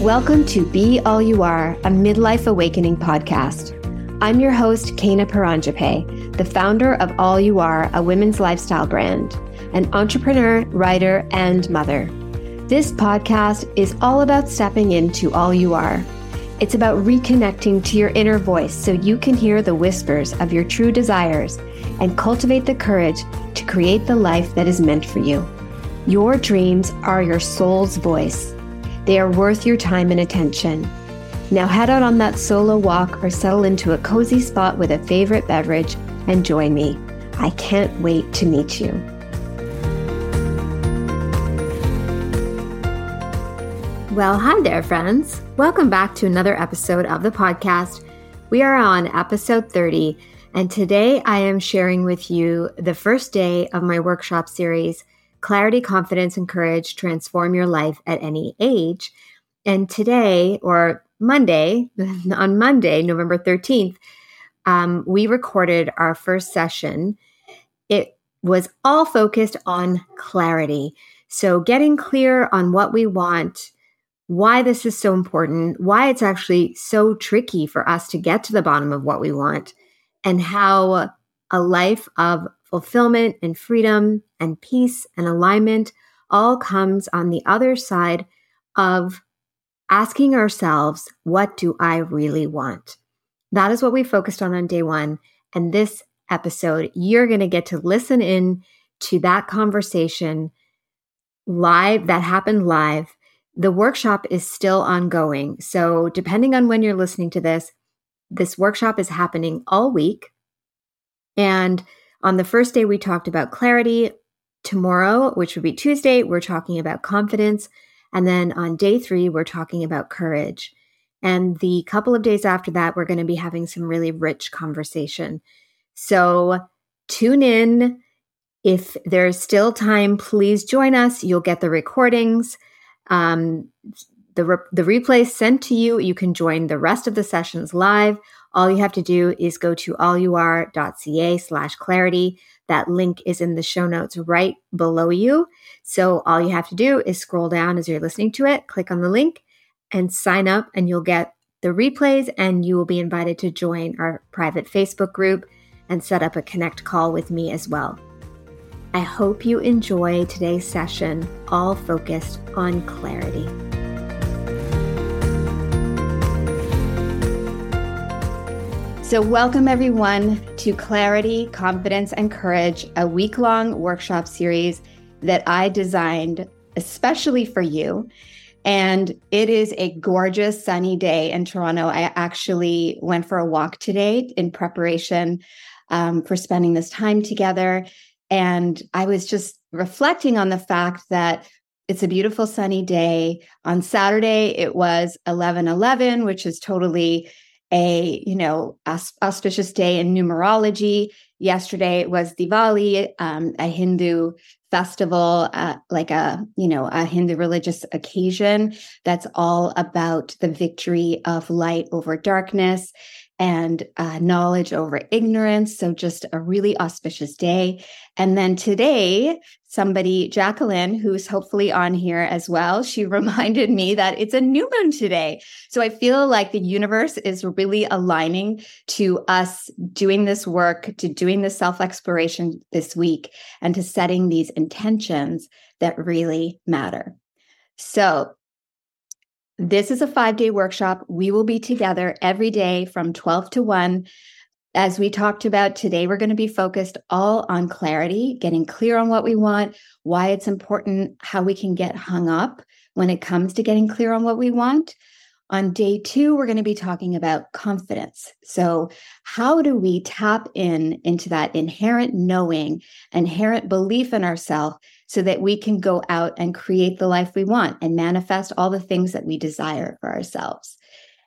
Welcome to Be All You Are, a midlife awakening podcast. I'm your host, Kena Paranjape, the founder of All You Are, a women's lifestyle brand, an entrepreneur, writer, and mother. This podcast is all about stepping into all you are. It's about reconnecting to your inner voice so you can hear the whispers of your true desires and cultivate the courage to create the life that is meant for you. Your dreams are your soul's voice. They are worth your time and attention. Now head out on that solo walk or settle into a cozy spot with a favorite beverage and join me. I can't wait to meet you. Well, hi there, friends. Welcome back to another episode of the podcast. We are on episode 30, and today I am sharing with you the first day of my workshop series Clarity, Confidence, and Courage Transform Your Life at Any Age. And today, or Monday, on Monday, November 13th, um, we recorded our first session. It was all focused on clarity. So, getting clear on what we want, why this is so important, why it's actually so tricky for us to get to the bottom of what we want, and how a life of fulfillment and freedom and peace and alignment all comes on the other side of asking ourselves, what do I really want? That is what we focused on on day one. And this episode, you're going to get to listen in to that conversation live that happened live. The workshop is still ongoing. So, depending on when you're listening to this, this workshop is happening all week. And on the first day, we talked about clarity. Tomorrow, which would be Tuesday, we're talking about confidence. And then on day three, we're talking about courage. And the couple of days after that, we're going to be having some really rich conversation. So tune in. If there's still time, please join us. You'll get the recordings. Um, the, re- the replay sent to you. You can join the rest of the sessions live all you have to do is go to allyouare.ca slash clarity. That link is in the show notes right below you. So all you have to do is scroll down as you're listening to it, click on the link, and sign up, and you'll get the replays, and you will be invited to join our private Facebook group and set up a connect call with me as well. I hope you enjoy today's session, all focused on clarity. So, welcome everyone to Clarity, Confidence, and Courage, a week long workshop series that I designed especially for you. And it is a gorgeous sunny day in Toronto. I actually went for a walk today in preparation um, for spending this time together. And I was just reflecting on the fact that it's a beautiful sunny day. On Saturday, it was 11 11, which is totally a you know auspicious day in numerology. Yesterday was diwali um, a hindu festival uh, like a you know a hindu religious occasion that's all about the victory of light over darkness and uh, knowledge over ignorance. So, just a really auspicious day. And then today, somebody, Jacqueline, who's hopefully on here as well, she reminded me that it's a new moon today. So, I feel like the universe is really aligning to us doing this work, to doing the self exploration this week, and to setting these intentions that really matter. So, this is a five day workshop. We will be together every day from 12 to 1. As we talked about today, we're going to be focused all on clarity, getting clear on what we want, why it's important, how we can get hung up when it comes to getting clear on what we want. On day two, we're going to be talking about confidence. So, how do we tap in into that inherent knowing, inherent belief in ourselves so that we can go out and create the life we want and manifest all the things that we desire for ourselves?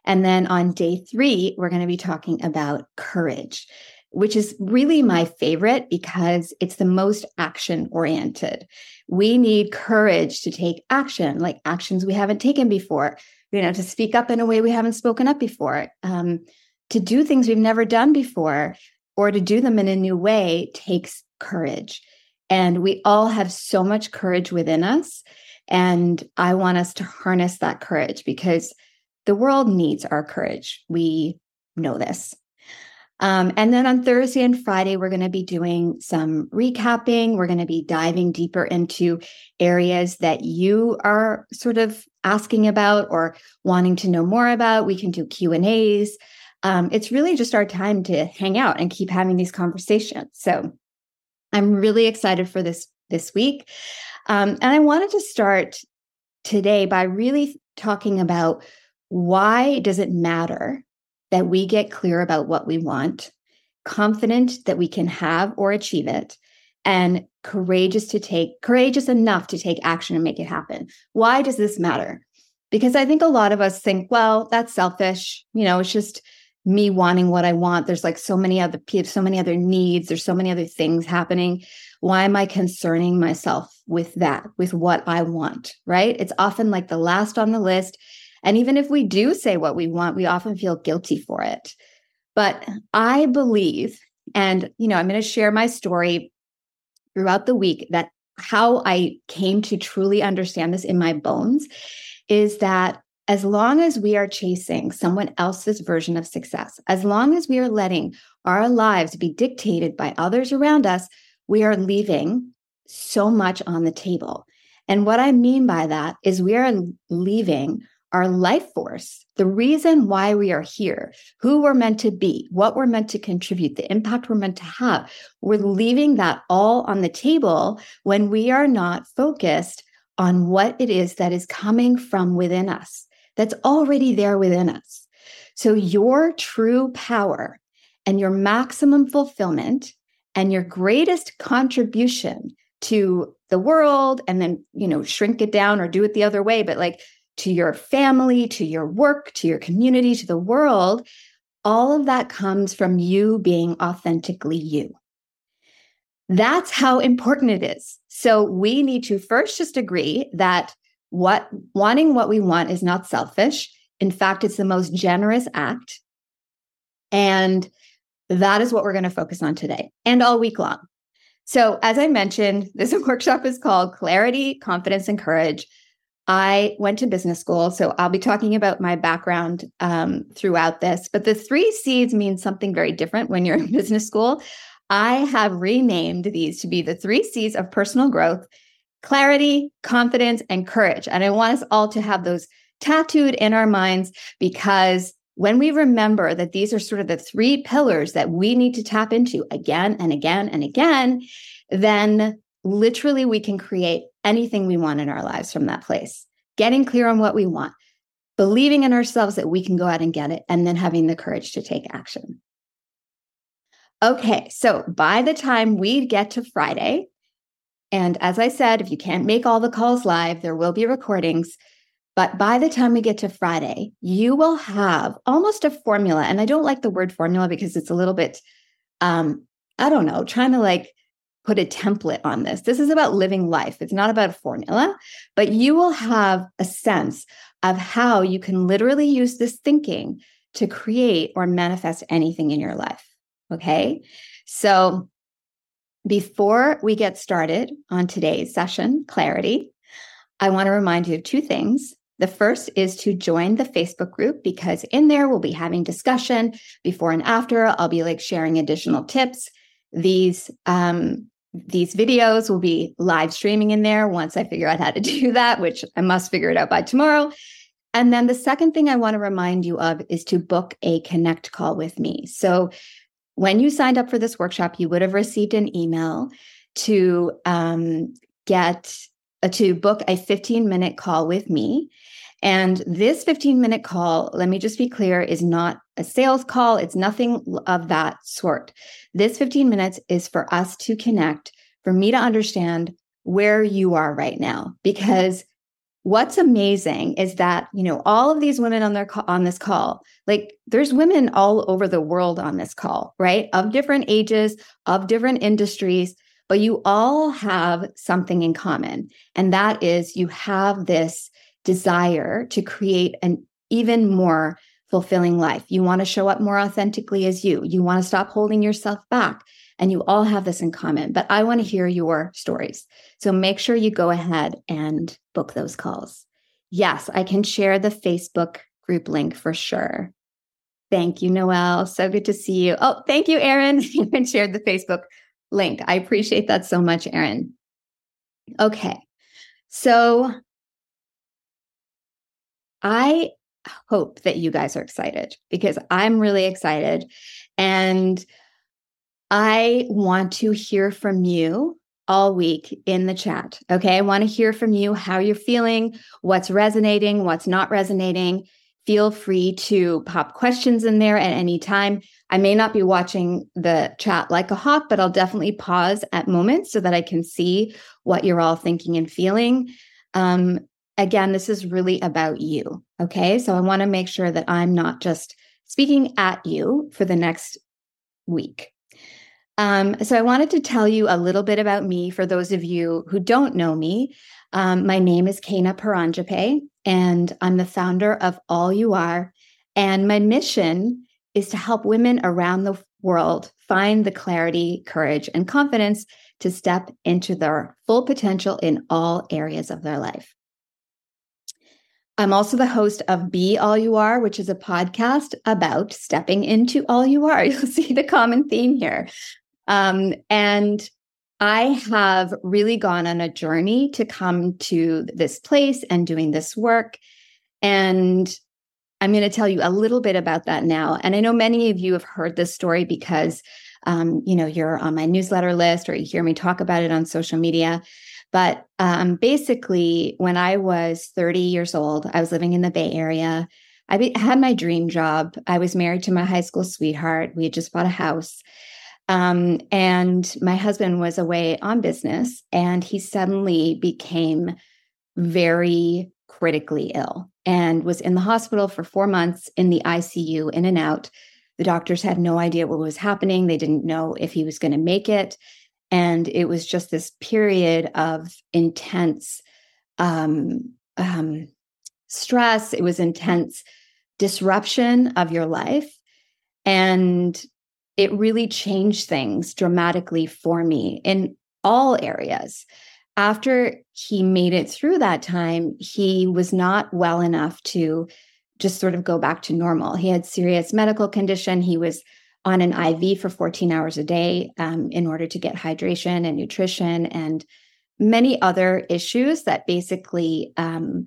And then on day three, we're going to be talking about courage, which is really my favorite because it's the most action oriented. We need courage to take action, like actions we haven't taken before you know, to speak up in a way we haven't spoken up before, um, to do things we've never done before, or to do them in a new way takes courage. And we all have so much courage within us. And I want us to harness that courage because the world needs our courage. We know this. Um, and then on Thursday and Friday, we're going to be doing some recapping. We're going to be diving deeper into areas that you are sort of asking about or wanting to know more about. We can do Q and A's. Um, it's really just our time to hang out and keep having these conversations. So I'm really excited for this this week, um, and I wanted to start today by really talking about why does it matter that we get clear about what we want, confident that we can have or achieve it, and courageous to take courageous enough to take action and make it happen. Why does this matter? Because I think a lot of us think, well, that's selfish. You know, it's just me wanting what I want. There's like so many other people, so many other needs. There's so many other things happening. Why am I concerning myself with that, with what I want? Right? It's often like the last on the list. And even if we do say what we want, we often feel guilty for it. But I believe, and you know, I'm going to share my story throughout the week that how I came to truly understand this in my bones is that as long as we are chasing someone else's version of success, as long as we are letting our lives be dictated by others around us, we are leaving so much on the table. And what I mean by that is we are leaving our life force, the reason why we are here, who we're meant to be, what we're meant to contribute, the impact we're meant to have. We're leaving that all on the table when we are not focused on what it is that is coming from within us, that's already there within us. So, your true power and your maximum fulfillment and your greatest contribution to the world, and then, you know, shrink it down or do it the other way, but like to your family, to your work, to your community, to the world, all of that comes from you being authentically you. That's how important it is. So we need to first just agree that what wanting what we want is not selfish. In fact, it's the most generous act. And that is what we're going to focus on today and all week long. So, as I mentioned, this workshop is called Clarity, Confidence, and Courage I went to business school, so I'll be talking about my background um, throughout this. But the three C's mean something very different when you're in business school. I have renamed these to be the three C's of personal growth clarity, confidence, and courage. And I want us all to have those tattooed in our minds because when we remember that these are sort of the three pillars that we need to tap into again and again and again, then literally we can create anything we want in our lives from that place. Getting clear on what we want, believing in ourselves that we can go out and get it, and then having the courage to take action. Okay, so by the time we get to Friday, and as I said, if you can't make all the calls live, there will be recordings. But by the time we get to Friday, you will have almost a formula. And I don't like the word formula because it's a little bit, um, I don't know, trying to like put a template on this. This is about living life. It's not about a formula, but you will have a sense of how you can literally use this thinking to create or manifest anything in your life. Okay. So before we get started on today's session, Clarity, I want to remind you of two things. The first is to join the Facebook group because in there we'll be having discussion before and after. I'll be like sharing additional tips. These um, these videos will be live streaming in there once I figure out how to do that, which I must figure it out by tomorrow. And then the second thing I want to remind you of is to book a connect call with me. So when you signed up for this workshop, you would have received an email to um, get uh, to book a 15 minute call with me. And this 15 minute call, let me just be clear, is not a sales call. It's nothing of that sort. This 15 minutes is for us to connect, for me to understand where you are right now. Because what's amazing is that, you know, all of these women on their on this call, like there's women all over the world on this call, right? Of different ages, of different industries, but you all have something in common. And that is you have this desire to create an even more fulfilling life. You want to show up more authentically as you. You want to stop holding yourself back And you all have this in common, but I want to hear your stories. So make sure you go ahead and book those calls. Yes, I can share the Facebook group link for sure. Thank you, Noelle. So good to see you. Oh, thank you, Erin. You can share the Facebook link. I appreciate that so much, Erin. Okay. So I hope that you guys are excited because I'm really excited. And I want to hear from you all week in the chat. Okay. I want to hear from you how you're feeling, what's resonating, what's not resonating. Feel free to pop questions in there at any time. I may not be watching the chat like a hawk, but I'll definitely pause at moments so that I can see what you're all thinking and feeling. Um, again, this is really about you. Okay. So I want to make sure that I'm not just speaking at you for the next week. Um, so I wanted to tell you a little bit about me for those of you who don't know me. Um, my name is Kena Paranjape, and I'm the founder of All You Are. And my mission is to help women around the world find the clarity, courage, and confidence to step into their full potential in all areas of their life. I'm also the host of Be All You Are, which is a podcast about stepping into all you are. You'll see the common theme here. Um, and I have really gone on a journey to come to this place and doing this work. And I'm going to tell you a little bit about that now. And I know many of you have heard this story because, um, you know, you're on my newsletter list or you hear me talk about it on social media. But um, basically, when I was 30 years old, I was living in the Bay Area. I had my dream job. I was married to my high school sweetheart. We had just bought a house. Um, and my husband was away on business and he suddenly became very critically ill and was in the hospital for four months in the ICU, in and out. The doctors had no idea what was happening. They didn't know if he was going to make it. And it was just this period of intense um, um, stress. It was intense disruption of your life. And it really changed things dramatically for me in all areas. After he made it through that time, he was not well enough to just sort of go back to normal. He had serious medical condition. He was on an IV for 14 hours a day um, in order to get hydration and nutrition and many other issues that basically um,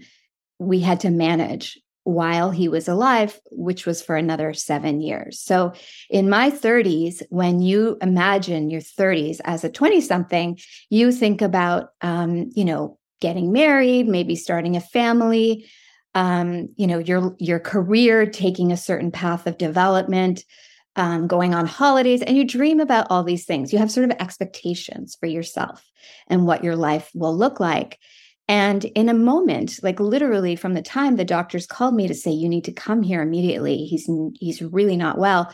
we had to manage while he was alive, which was for another seven years. So, in my 30s, when you imagine your 30s as a 20 something, you think about, um, you know, getting married, maybe starting a family, um, you know, your your career taking a certain path of development, um, going on holidays, and you dream about all these things. You have sort of expectations for yourself and what your life will look like. And in a moment, like literally from the time the doctors called me to say, you need to come here immediately, he's, he's really not well,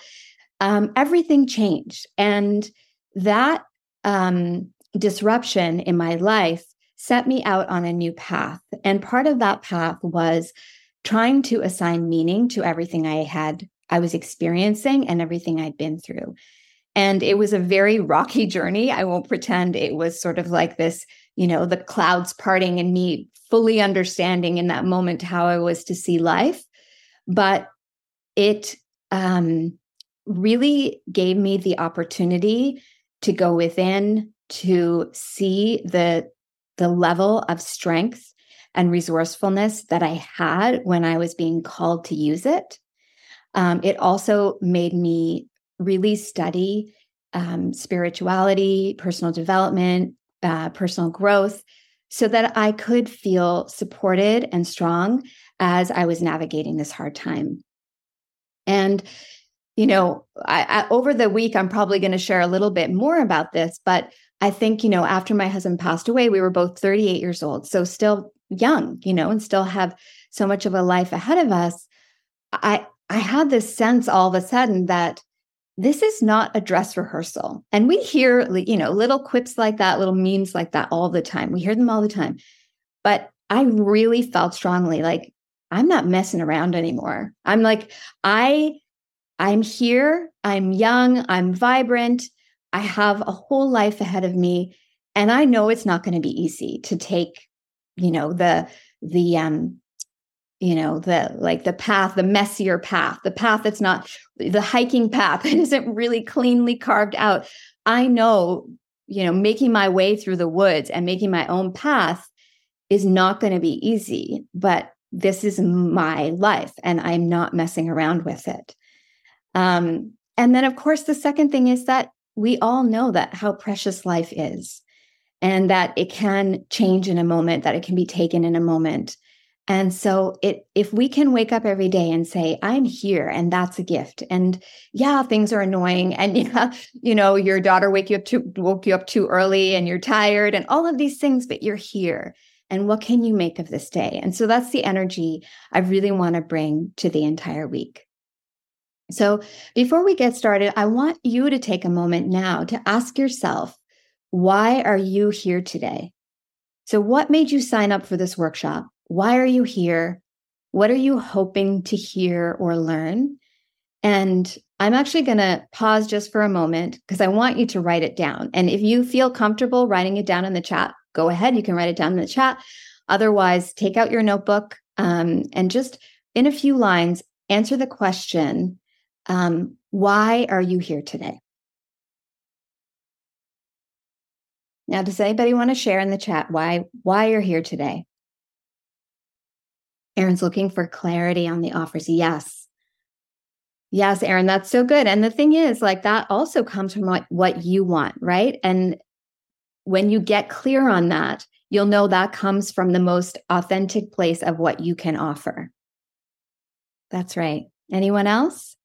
um, everything changed. And that um, disruption in my life set me out on a new path. And part of that path was trying to assign meaning to everything I had, I was experiencing and everything I'd been through. And it was a very rocky journey. I won't pretend it was sort of like this you know, the clouds parting and me fully understanding in that moment how I was to see life. But it um, really gave me the opportunity to go within to see the the level of strength and resourcefulness that I had when I was being called to use it. Um, it also made me really study um, spirituality, personal development, uh, personal growth so that I could feel supported and strong as I was navigating this hard time. And, you know, I, I, over the week, I'm probably going to share a little bit more about this, but I think, you know, after my husband passed away, we were both 38 years old, so still young, you know, and still have so much of a life ahead of us. I I had this sense all of a sudden that this is not a dress rehearsal. And we hear, you know, little quips like that, little memes like that all the time. We hear them all the time. But I really felt strongly like I'm not messing around anymore. I'm like, I I'm here, I'm young, I'm vibrant, I have a whole life ahead of me and I know it's not going to be easy to take, you know, the the um you know the like the path the messier path the path that's not the hiking path that isn't really cleanly carved out. I know you know making my way through the woods and making my own path is not going to be easy but this is my life and i'm not messing around with it. Um and then of course the second thing is that we all know that how precious life is and that it can change in a moment that it can be taken in a moment and so it if we can wake up every day and say I'm here and that's a gift. And yeah, things are annoying and yeah, you know, your daughter wake you up too woke you up too early and you're tired and all of these things but you're here. And what can you make of this day? And so that's the energy I really want to bring to the entire week. So before we get started, I want you to take a moment now to ask yourself, why are you here today? So, what made you sign up for this workshop? Why are you here? What are you hoping to hear or learn? And I'm actually going to pause just for a moment because I want you to write it down. And if you feel comfortable writing it down in the chat, go ahead. You can write it down in the chat. Otherwise, take out your notebook um, and just in a few lines answer the question um, Why are you here today? Now, does anybody want to share in the chat why why you're here today? Aaron's looking for clarity on the offers. Yes. Yes, Aaron, that's so good. And the thing is, like that also comes from what, what you want, right? And when you get clear on that, you'll know that comes from the most authentic place of what you can offer. That's right. Anyone else?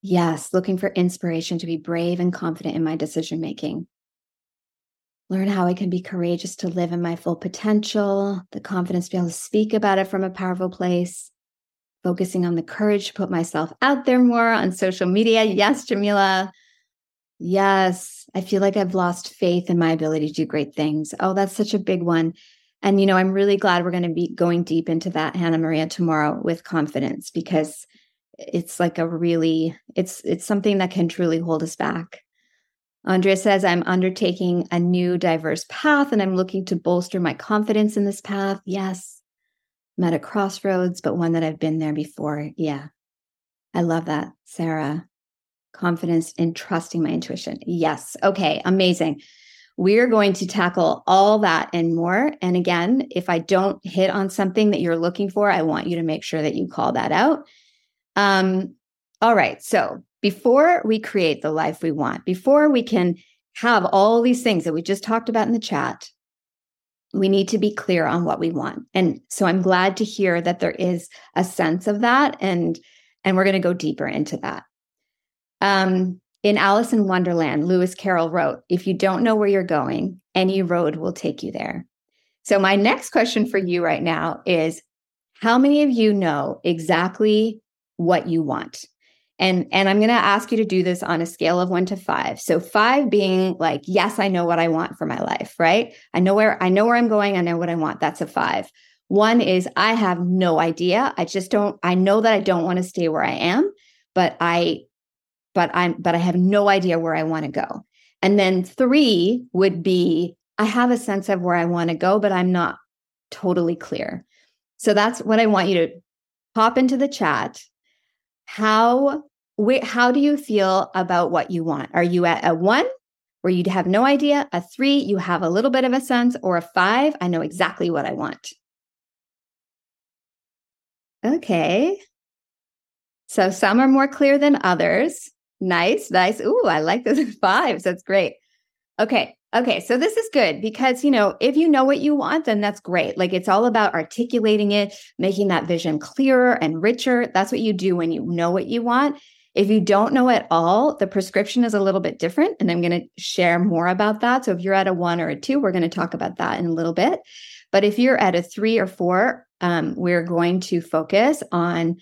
Yes, looking for inspiration to be brave and confident in my decision making learn how I can be courageous to live in my full potential, the confidence to be able to speak about it from a powerful place, focusing on the courage to put myself out there more on social media. Yes, Jamila. Yes, I feel like I've lost faith in my ability to do great things. Oh, that's such a big one. And, you know, I'm really glad we're going to be going deep into that, Hannah Maria, tomorrow with confidence because it's like a really, it's, it's something that can truly hold us back. Andrea says, I'm undertaking a new diverse path and I'm looking to bolster my confidence in this path. Yes. I'm at a crossroads, but one that I've been there before. Yeah. I love that, Sarah. Confidence in trusting my intuition. Yes. Okay. Amazing. We're going to tackle all that and more. And again, if I don't hit on something that you're looking for, I want you to make sure that you call that out. Um, all right. So before we create the life we want, before we can have all these things that we just talked about in the chat, we need to be clear on what we want. And so I'm glad to hear that there is a sense of that and and we're going to go deeper into that. Um in Alice in Wonderland, Lewis Carroll wrote, if you don't know where you're going, any road will take you there. So my next question for you right now is how many of you know exactly what you want? And and i'm going to ask you to do this on a scale of 1 to 5 so 5 being like yes i know what i want for my life right? I know where i know where i'm going i know what i want. That's a 5 one is i have no idea. I just don't i know that i don't want to stay where i am but i but i'm but i have no idea where i want to go. And then 3 would be i have a sense of where i want to go but i'm not totally clear. So that's what i want you to pop into the chat how how do you feel about what you want? Are you at a one where you'd have no idea, a three, you have a little bit of a sense, or a five, I know exactly what I want? Okay. So some are more clear than others. Nice, nice. Ooh, I like those fives. That's great. Okay. Okay. So this is good because, you know, if you know what you want, then that's great. Like it's all about articulating it, making that vision clearer and richer. That's what you do when you know what you want. If you don't know at all, the prescription is a little bit different. And I'm going to share more about that. So if you're at a one or a two, we're going to talk about that in a little bit. But if you're at a three or four, um, we're going to focus on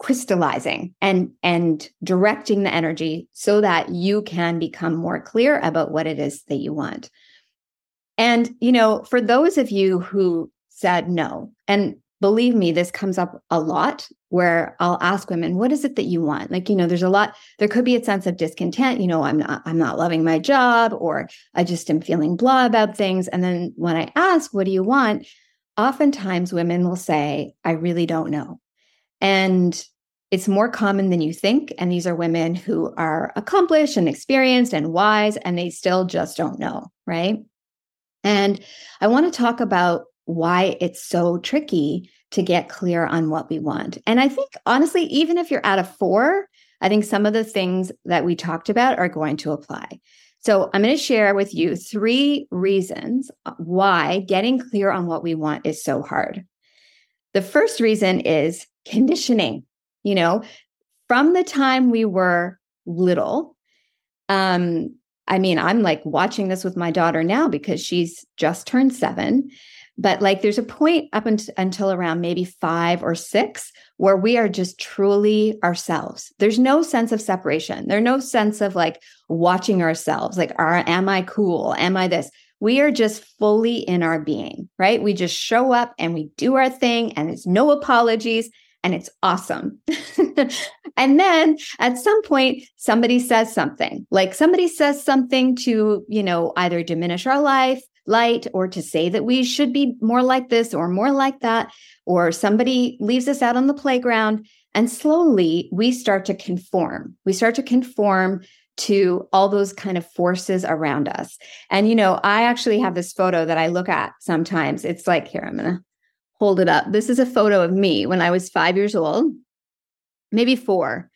crystallizing and and directing the energy so that you can become more clear about what it is that you want and you know for those of you who said no and believe me, this comes up a lot where I'll ask women, what is it that you want? Like, you know, there's a lot, there could be a sense of discontent, you know, I'm not, I'm not loving my job, or I just am feeling blah about things. And then when I ask, what do you want? Oftentimes women will say, I really don't know. And it's more common than you think. And these are women who are accomplished and experienced and wise, and they still just don't know. Right. And I want to talk about why it's so tricky to get clear on what we want. And I think, honestly, even if you're at a four, I think some of the things that we talked about are going to apply. So I'm going to share with you three reasons uh, why getting clear on what we want is so hard. The first reason is conditioning. You know, from the time we were little, um, I mean, I'm like watching this with my daughter now because she's just turned seven. But like there's a point up unt- until around maybe five or six where we are just truly ourselves. There's no sense of separation. There's no sense of like watching ourselves, like, are, am I cool? Am I this? We are just fully in our being, right? We just show up and we do our thing and it's no apologies and it's awesome. and then at some point, somebody says something, like somebody says something to, you know, either diminish our life, light or to say that we should be more like this or more like that, or somebody leaves us out on the playground. And slowly we start to conform. We start to conform to all those kind of forces around us. And, you know, I actually have this photo that I look at sometimes. It's like, here, I'm going to hold it up. This is a photo of me when I was five years old, maybe four.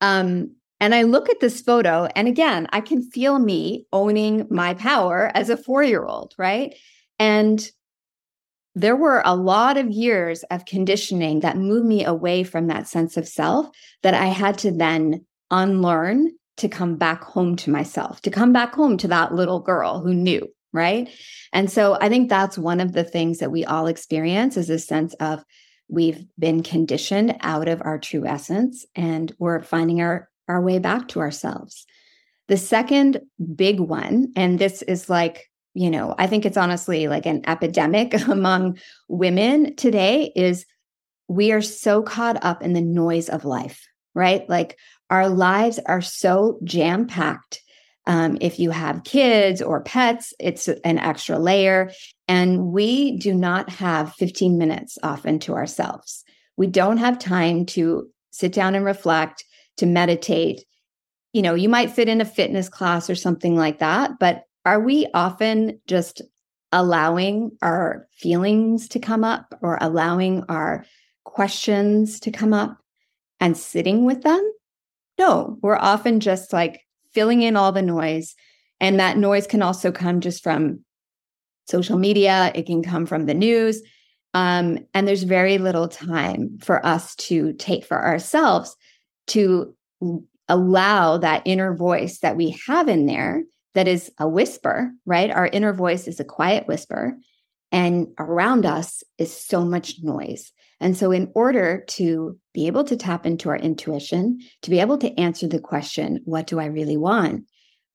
Um, and I look at this photo, and again, I can feel me owning my power as a four year old, right? And there were a lot of years of conditioning that moved me away from that sense of self that I had to then unlearn to come back home to myself, to come back home to that little girl who knew, right? And so I think that's one of the things that we all experience is a sense of we've been conditioned out of our true essence and we're finding our our way back to ourselves. The second big one, and this is like, you know, I think it's honestly like an epidemic among women today, is we are so caught up in the noise of life, right? Like our lives are so jam packed. Um, if you have kids or pets, it's an extra layer. And we do not have 15 minutes often to ourselves. We don't have time to sit down and reflect to meditate. You know, you might fit in a fitness class or something like that, but are we often just allowing our feelings to come up or allowing our questions to come up and sitting with them? No, we're often just like filling in all the noise. And that noise can also come just from social media, it can come from the news. Um, and there's very little time for us to take for ourselves to allow that inner voice that we have in there that is a whisper, right? Our inner voice is a quiet whisper, and around us is so much noise. And so, in order to be able to tap into our intuition, to be able to answer the question, What do I really want?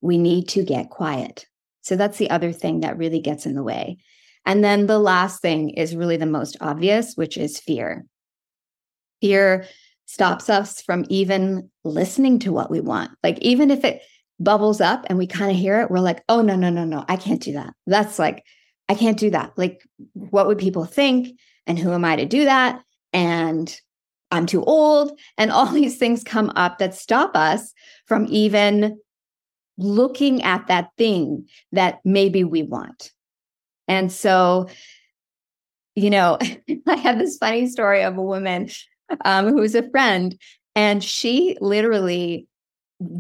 we need to get quiet. So, that's the other thing that really gets in the way. And then the last thing is really the most obvious, which is fear. Fear stops us from even listening to what we want. Like, even if it bubbles up and we kind of hear it, we're like, oh, no, no, no, no, I can't do that. That's like, I can't do that. Like, what would people think? And who am I to do that? And I'm too old. And all these things come up that stop us from even looking at that thing that maybe we want. And so, you know, I have this funny story of a woman um, who's a friend. And she literally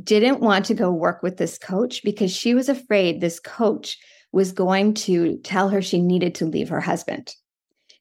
didn't want to go work with this coach because she was afraid this coach was going to tell her she needed to leave her husband.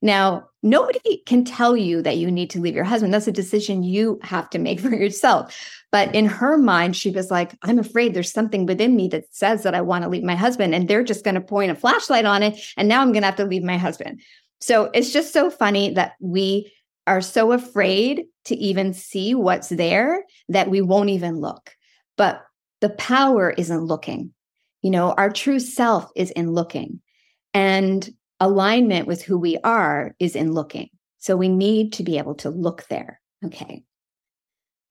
Now, nobody can tell you that you need to leave your husband. That's a decision you have to make for yourself. But in her mind, she was like, I'm afraid there's something within me that says that I want to leave my husband, and they're just going to point a flashlight on it. And now I'm going to have to leave my husband. So it's just so funny that we are so afraid to even see what's there that we won't even look. But the power is in looking. You know, our true self is in looking, and alignment with who we are is in looking. So we need to be able to look there. Okay.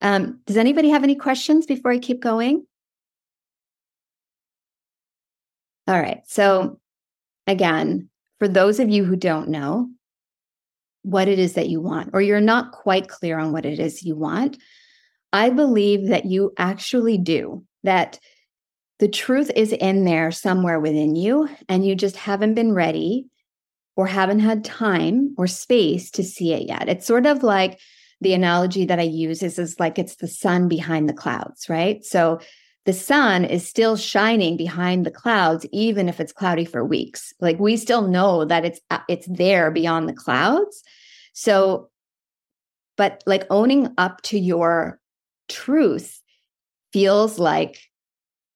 Um, does anybody have any questions before I keep going? All right. So, again, for those of you who don't know what it is that you want, or you're not quite clear on what it is you want, I believe that you actually do, that the truth is in there somewhere within you, and you just haven't been ready or haven't had time or space to see it yet. It's sort of like the analogy that I use is, is like it's the sun behind the clouds, right? So the sun is still shining behind the clouds even if it's cloudy for weeks like we still know that it's uh, it's there beyond the clouds so but like owning up to your truth feels like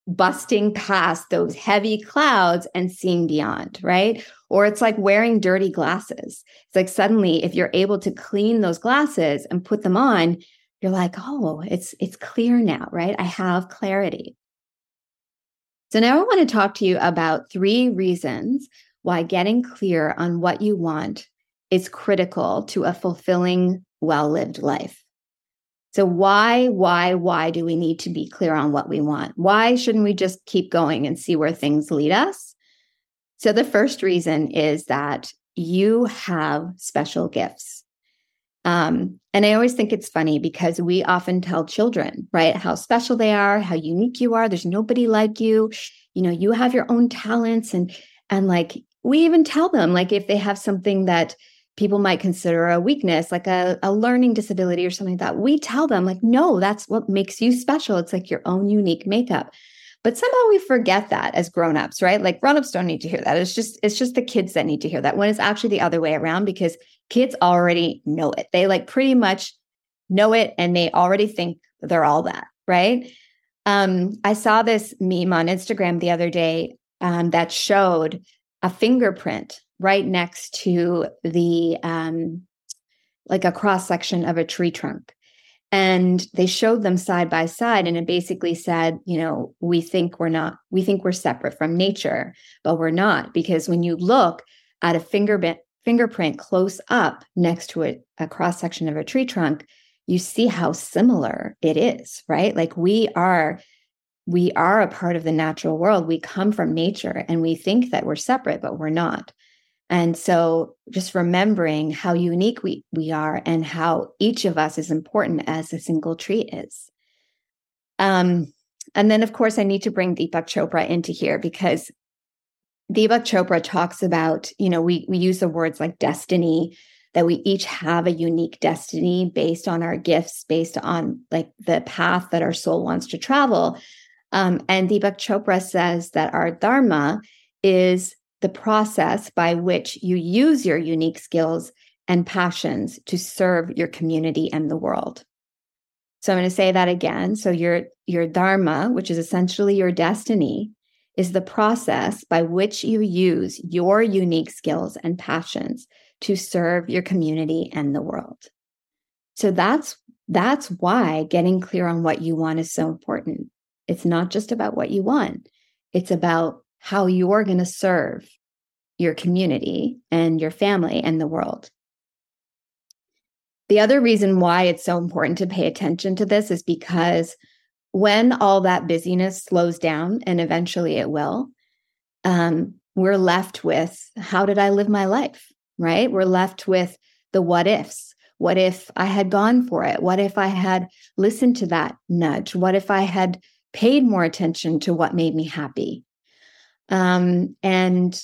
busting past those heavy clouds and seeing beyond right or it's like wearing dirty glasses it's like suddenly if you're able to clean those glasses and put them on you're like, oh, it's it's clear now, right? I have clarity. So now I want to talk to you about three reasons why getting clear on what you want is critical to a fulfilling, well-lived life. So why, why, why do we need to be clear on what we want? Why shouldn't we just keep going and see where things lead us? So the first reason is that you have special gifts. Um, and I always think it's funny because we often tell children, right, how special they are, how unique you are. There's nobody like you. You know, you have your own talents and and like we even tell them like if they have something that people might consider a weakness, like a, a learning disability or something like that, we tell them like, no, that's what makes you special. It's like your own unique makeup. But somehow we forget that as grown-ups, right? Like grown-ups don't need to hear that. It's just, it's just the kids that need to hear that when it's actually the other way around because kids already know it. They like pretty much know it and they already think they're all that, right? Um, I saw this meme on Instagram the other day um, that showed a fingerprint right next to the um, like a cross section of a tree trunk. And they showed them side by side, and it basically said, you know, we think we're not, we think we're separate from nature, but we're not. Because when you look at a fingerprint fingerprint close up next to a, a cross section of a tree trunk, you see how similar it is, right? Like we are we are a part of the natural world. We come from nature and we think that we're separate, but we're not. And so just remembering how unique we, we are and how each of us is important as a single tree is. Um, and then, of course, I need to bring Deepak Chopra into here because Deepak Chopra talks about, you know, we we use the words like destiny, that we each have a unique destiny based on our gifts, based on like the path that our soul wants to travel. Um, and Deepak Chopra says that our dharma is the process by which you use your unique skills and passions to serve your community and the world. So I'm going to say that again. So your your dharma, which is essentially your destiny, is the process by which you use your unique skills and passions to serve your community and the world. So that's that's why getting clear on what you want is so important. It's not just about what you want. It's about how you're going to serve your community and your family and the world. The other reason why it's so important to pay attention to this is because when all that busyness slows down, and eventually it will, um, we're left with how did I live my life? Right? We're left with the what ifs. What if I had gone for it? What if I had listened to that nudge? What if I had paid more attention to what made me happy? Um, and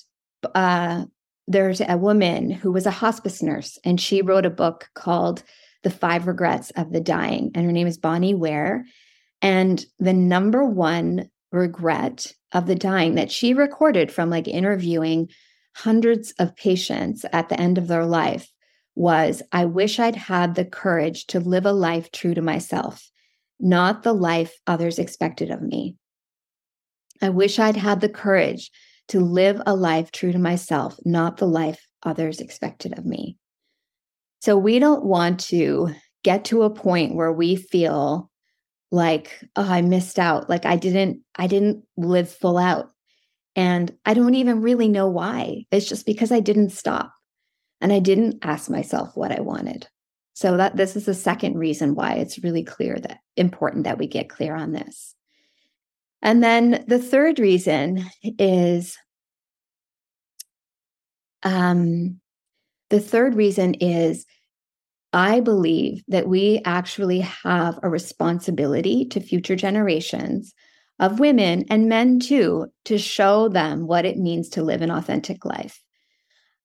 uh, there's a woman who was a hospice nurse, and she wrote a book called The Five Regrets of the Dying. And her name is Bonnie Ware. And the number one regret of the dying that she recorded from like interviewing hundreds of patients at the end of their life was I wish I'd had the courage to live a life true to myself, not the life others expected of me. I wish I'd had the courage to live a life true to myself, not the life others expected of me. So we don't want to get to a point where we feel like oh i missed out like i didn't i didn't live full out and i don't even really know why it's just because i didn't stop And I didn't ask myself what I wanted. So that this is the second reason why it's really clear that important that we get clear on this. And then the third reason is um the third reason is I believe that we actually have a responsibility to future generations of women and men too to show them what it means to live an authentic life.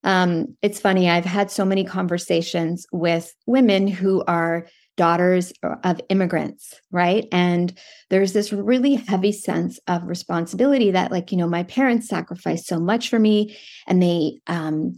Um, it's funny, I've had so many conversations with women who are daughters of immigrants, right? And there's this really heavy sense of responsibility that, like, you know, my parents sacrificed so much for me and they, um,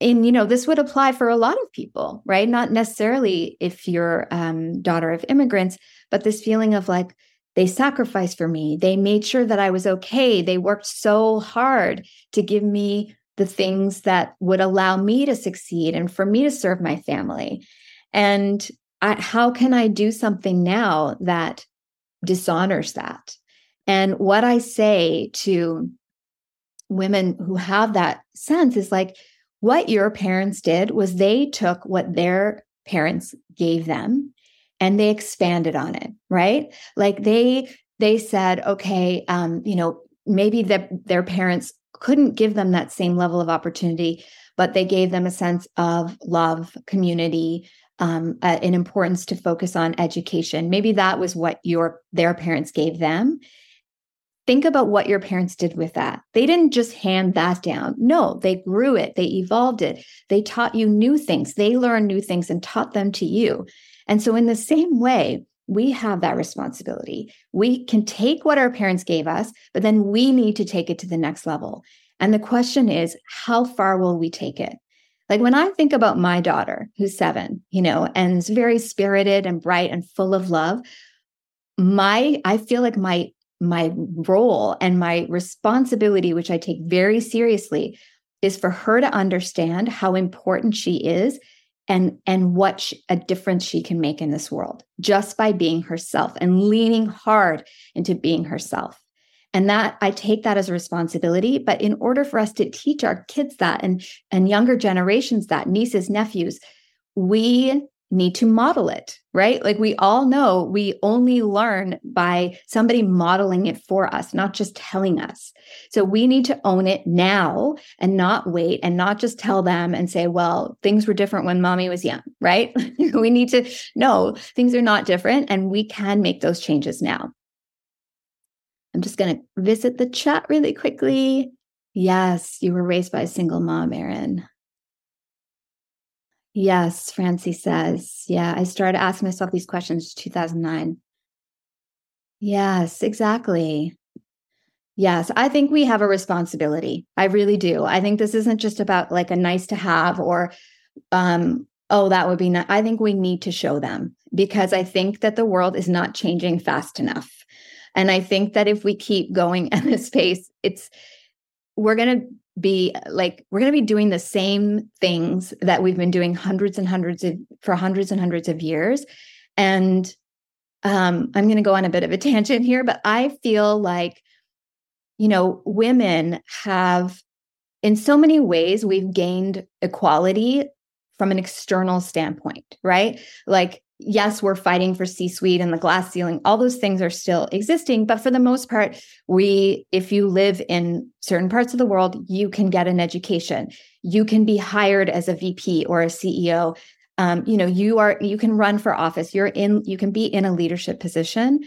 and you know this would apply for a lot of people right not necessarily if you're um, daughter of immigrants but this feeling of like they sacrificed for me they made sure that i was okay they worked so hard to give me the things that would allow me to succeed and for me to serve my family. And I, how can I do something now that dishonors that? And what I say to women who have that sense is like, what your parents did was they took what their parents gave them and they expanded on it right like they they said okay um you know maybe that their parents couldn't give them that same level of opportunity, but they gave them a sense of love, community, um, an importance to focus on education. Maybe that was what your their parents gave them. Think about what your parents did with that. They didn't just hand that down. No, they grew it, they evolved it, they taught you new things, they learned new things and taught them to you. And so, in the same way, we have that responsibility. We can take what our parents gave us, but then we need to take it to the next level. And the question is, how far will we take it? Like when I think about my daughter, who's seven, you know, and is very spirited and bright and full of love, my I feel like my my role and my responsibility, which I take very seriously, is for her to understand how important she is and and what she, a difference she can make in this world just by being herself and leaning hard into being herself and that i take that as a responsibility but in order for us to teach our kids that and and younger generations that nieces nephews we need to model it, right? Like we all know we only learn by somebody modeling it for us, not just telling us. So we need to own it now and not wait and not just tell them and say, well, things were different when mommy was young, right? we need to know things are not different and we can make those changes now. I'm just going to visit the chat really quickly. Yes, you were raised by a single mom, Erin. Yes, Francie says. Yeah, I started asking myself these questions 2009. Yes, exactly. Yes, I think we have a responsibility. I really do. I think this isn't just about like a nice to have or um oh that would be nice. I think we need to show them because I think that the world is not changing fast enough. And I think that if we keep going at this pace, it's we're going to be like we're going to be doing the same things that we've been doing hundreds and hundreds of for hundreds and hundreds of years. And um i'm going to go on a bit of a tangent here but i feel like you know women have in so many ways we've gained equality from an external standpoint right? Like yes, we're fighting for C suite and the glass ceiling. All those things are still existing. But for the most part, we, if you live in certain parts of the world, you can get an education. You can be hired as a VP or a CEO. Um, you know, you are, you can run for office. You're in, you can be in a leadership position.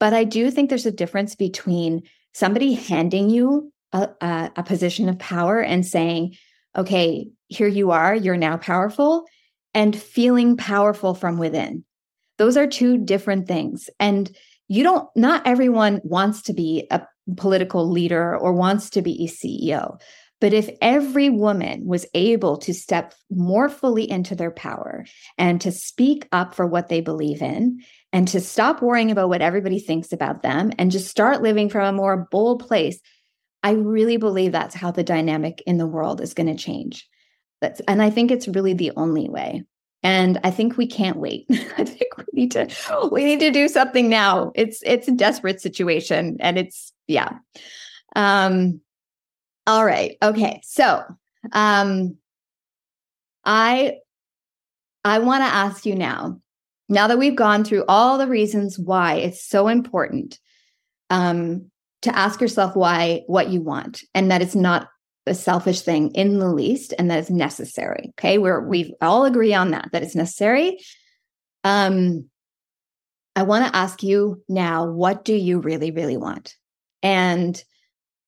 But I do think there's a difference between somebody handing you a, a, a position of power and saying, okay, here you are, you're now powerful and feeling powerful from within. Those are two different things. And you don't, not everyone wants to be a political leader or wants to be a CEO. But if every woman was able to step more fully into their power and to speak up for what they believe in and to stop worrying about what everybody thinks about them and just start living from a more bold place, I really believe that's how the dynamic in the world is going to change. That's and I think it's really the only way. And I think we can't wait. I think we need to we need to do something now. It's it's a desperate situation and it's yeah. Um all right. Okay. So, um I I want to ask you now, now that we've gone through all the reasons why it's so important um, to ask yourself why what you want and that it's not a selfish thing in the least and that is necessary. Okay. We're we all agree on that, that it's necessary. Um, I want to ask you now, what do you really, really want? And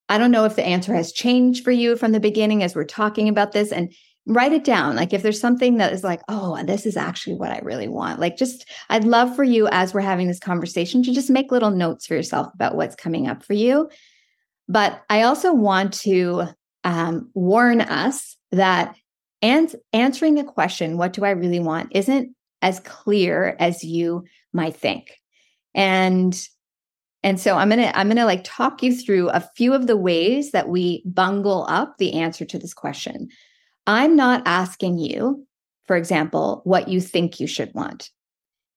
I don't know if the answer has changed for you from the beginning as we're talking about this. And write it down. Like if there's something that is like, oh, this is actually what I really want. Like just, I'd love for you as we're having this conversation to just make little notes for yourself about what's coming up for you. But I also want to um, warn us that and answering the question, what do I really want, isn't as clear as you might think. And and so I'm going to I'm going to like talk you through a few of the ways that we bungle up the answer to this question. I'm not asking you, for example, what you think you should want.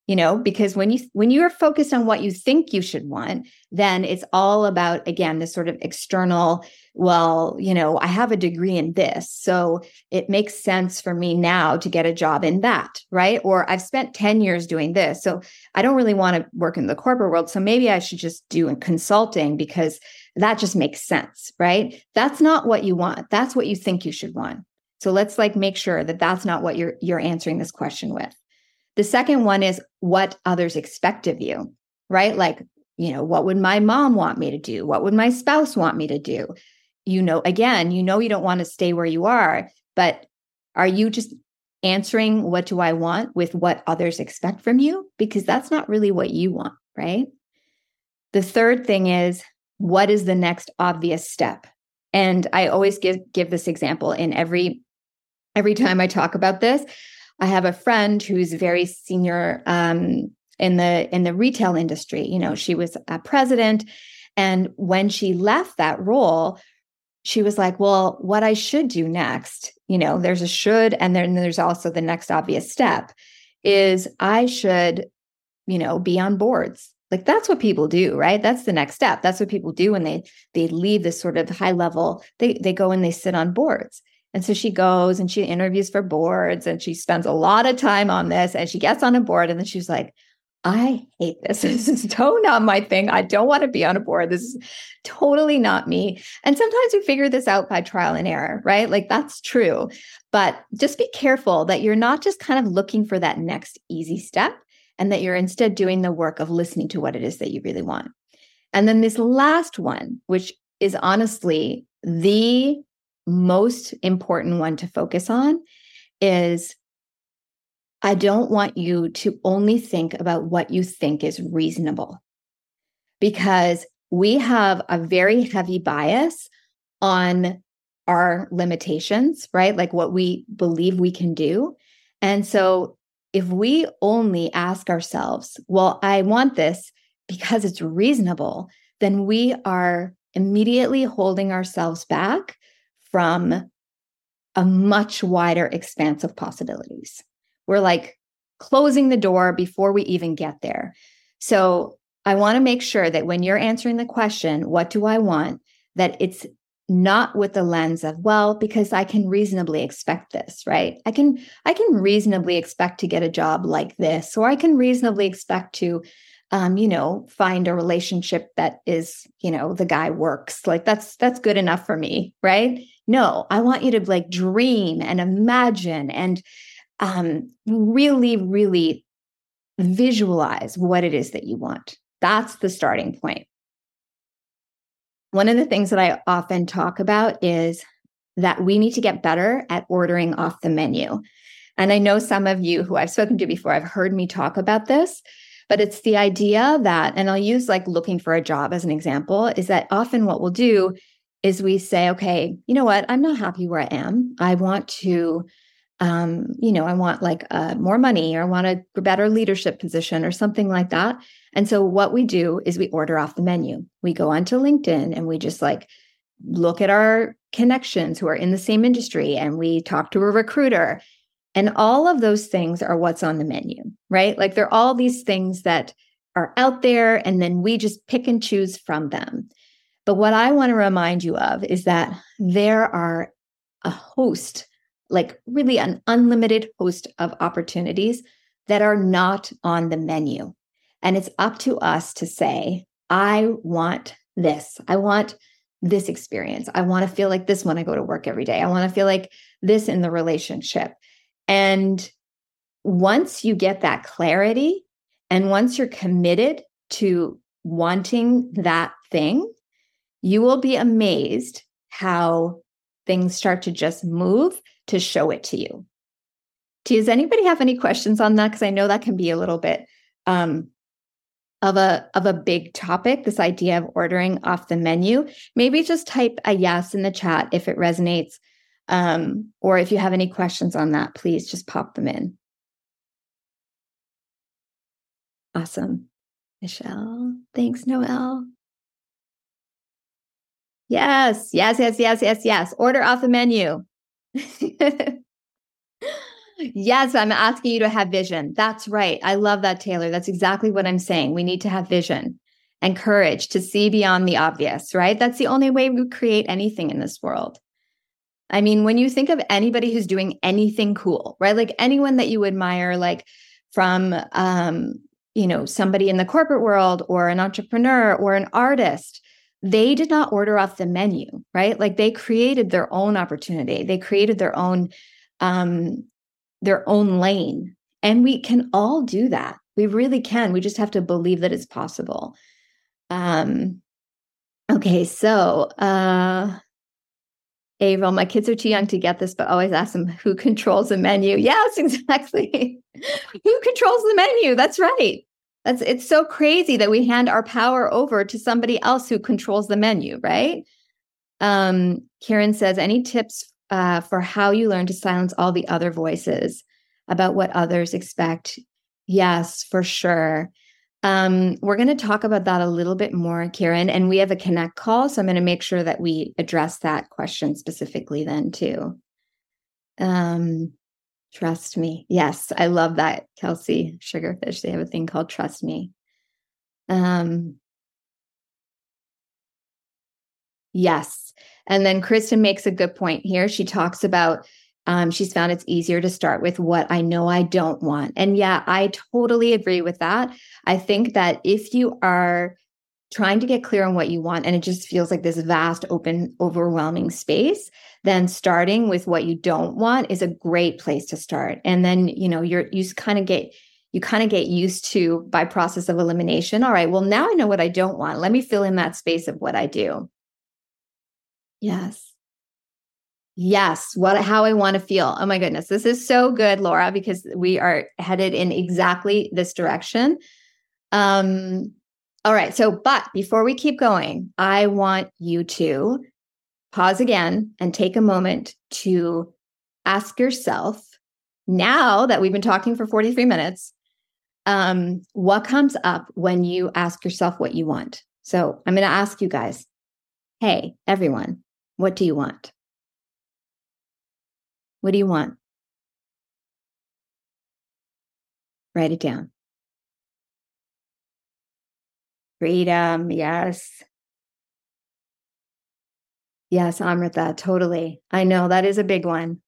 You know, because when you when you are focused on what you think you should want, then it's all about again this sort of external, well, you know, I have a degree in this, so it makes sense for me now to get a job in that, right? Or I've spent 10 years doing this, so I don't really want to work in the corporate world, so maybe I should just do consulting because that just makes sense, right? That's not what you want. That's what you think you should want. So let's like make sure that that's not what you're you're answering this question with. The second one is what others expect of you, right? Like, you know, what would my mom want me to do? What would my spouse want me to do? You know, again, you know you don't want to stay where you are, but are you just answering what do I want with what others expect from you? Because that's not really what you want, right? The third thing is what is the next obvious step? And I always give give this example in every every time I talk about this, I have a friend who's very senior um, in the in the retail industry. You know, she was a president, and when she left that role, she was like, "Well, what I should do next, you know, there's a should, and then there's also the next obvious step, is I should, you know, be on boards." Like that's what people do, right? That's the next step. That's what people do when they they leave this sort of high level. They they go and they sit on boards. And so she goes and she interviews for boards and she spends a lot of time on this and she gets on a board and then she's like, I hate this. This is so not my thing. I don't want to be on a board. This is totally not me. And sometimes we figure this out by trial and error, right? Like that's true. But just be careful that you're not just kind of looking for that next easy step and that you're instead doing the work of listening to what it is that you really want. And then this last one, which is honestly the most important one to focus on is I don't want you to only think about what you think is reasonable because we have a very heavy bias on our limitations, right? Like what we believe we can do. And so if we only ask ourselves, well, I want this because it's reasonable, then we are immediately holding ourselves back from a much wider expanse of possibilities. We're like closing the door before we even get there. So I want to make sure that when you're answering the question, what do I want? That it's not with the lens of well because i can reasonably expect this right i can i can reasonably expect to get a job like this or i can reasonably expect to um, you know, find a relationship that is, you know, the guy works. Like that's that's good enough for me, right? No, I want you to like dream and imagine and um, really, really visualize what it is that you want. That's the starting point. One of the things that I often talk about is that we need to get better at ordering off the menu. And I know some of you who I've spoken to before I've heard me talk about this. But it's the idea that, and I'll use like looking for a job as an example, is that often what we'll do is we say, okay, you know what? I'm not happy where I am. I want to, um, you know, I want like uh, more money or I want a better leadership position or something like that. And so what we do is we order off the menu. We go onto LinkedIn and we just like look at our connections who are in the same industry and we talk to a recruiter and all of those things are what's on the menu, right? Like they're all these things that are out there, and then we just pick and choose from them. But what I want to remind you of is that there are a host, like really an unlimited host of opportunities that are not on the menu. And it's up to us to say, I want this. I want this experience. I want to feel like this when I go to work every day. I want to feel like this in the relationship. And once you get that clarity and once you're committed to wanting that thing, you will be amazed how things start to just move to show it to you. Does anybody have any questions on that? Because I know that can be a little bit um, of a of a big topic. This idea of ordering off the menu. Maybe just type a yes in the chat if it resonates, um, or if you have any questions on that, please just pop them in. Awesome, Michelle. Thanks, Noel. Yes, yes, yes, yes, yes, yes. Order off the menu. yes, I'm asking you to have vision. That's right. I love that, Taylor. That's exactly what I'm saying. We need to have vision and courage to see beyond the obvious, right? That's the only way we create anything in this world. I mean, when you think of anybody who's doing anything cool, right? Like anyone that you admire, like from, um, you know, somebody in the corporate world or an entrepreneur or an artist, they did not order off the menu, right? Like they created their own opportunity. They created their own um their own lane. And we can all do that. We really can. We just have to believe that it's possible. Um okay, so uh Averill, my kids are too young to get this, but always ask them who controls the menu. Yes, exactly. who controls the menu? That's right. That's it's so crazy that we hand our power over to somebody else who controls the menu, right? Um, Karen says, any tips uh, for how you learn to silence all the other voices about what others expect? Yes, for sure. Um, we're going to talk about that a little bit more, Karen, and we have a connect call, so I'm going to make sure that we address that question specifically then too. Um, Trust me. Yes, I love that, Kelsey Sugarfish. They have a thing called Trust Me. Um, yes. And then Kristen makes a good point here. She talks about um, she's found it's easier to start with what I know I don't want. And yeah, I totally agree with that. I think that if you are trying to get clear on what you want and it just feels like this vast, open, overwhelming space, then starting with what you don't want is a great place to start. And then, you know, you're you kind of get you kind of get used to by process of elimination. All right, well, now I know what I don't want. Let me fill in that space of what I do. Yes. Yes, what how I want to feel. Oh my goodness, this is so good, Laura, because we are headed in exactly this direction. Um all right, so but before we keep going, I want you to pause again and take a moment to ask yourself now that we've been talking for 43 minutes um, what comes up when you ask yourself what you want? So i'm going to ask you guys hey everyone what do you want? What do you want? Write it down freedom yes Yes, Amrita, totally. I know that is a big one.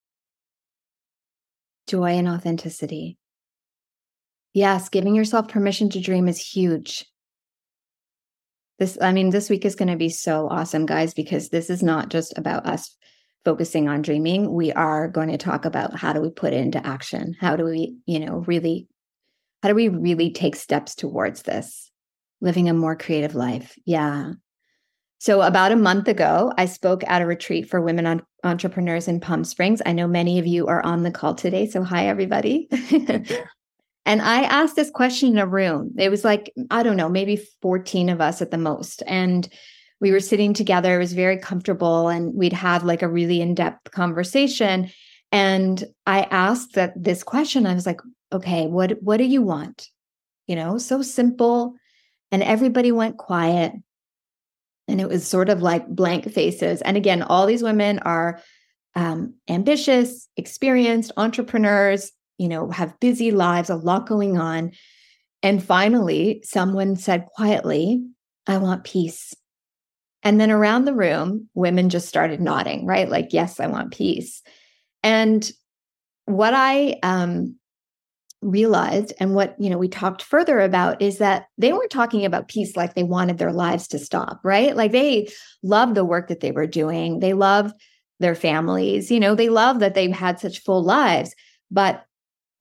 Joy and authenticity. Yes, giving yourself permission to dream is huge. This, I mean, this week is going to be so awesome, guys, because this is not just about us focusing on dreaming. We are going to talk about how do we put it into action? How do we, you know, really, how do we really take steps towards this? Living a more creative life. Yeah. So, about a month ago, I spoke at a retreat for women entrepreneurs in Palm Springs. I know many of you are on the call today. So, hi, everybody. and I asked this question in a room. It was like, I don't know, maybe 14 of us at the most. And we were sitting together. It was very comfortable. And we'd had like a really in depth conversation. And I asked that this question. I was like, okay, what, what do you want? You know, so simple. And everybody went quiet and it was sort of like blank faces. And again, all these women are um, ambitious, experienced entrepreneurs, you know, have busy lives, a lot going on. And finally, someone said quietly, I want peace. And then around the room, women just started nodding, right? Like, yes, I want peace. And what I um, realized and what you know we talked further about is that they weren't talking about peace like they wanted their lives to stop right? Like they loved the work that they were doing. They loved their families you know they loved that they had such full lives but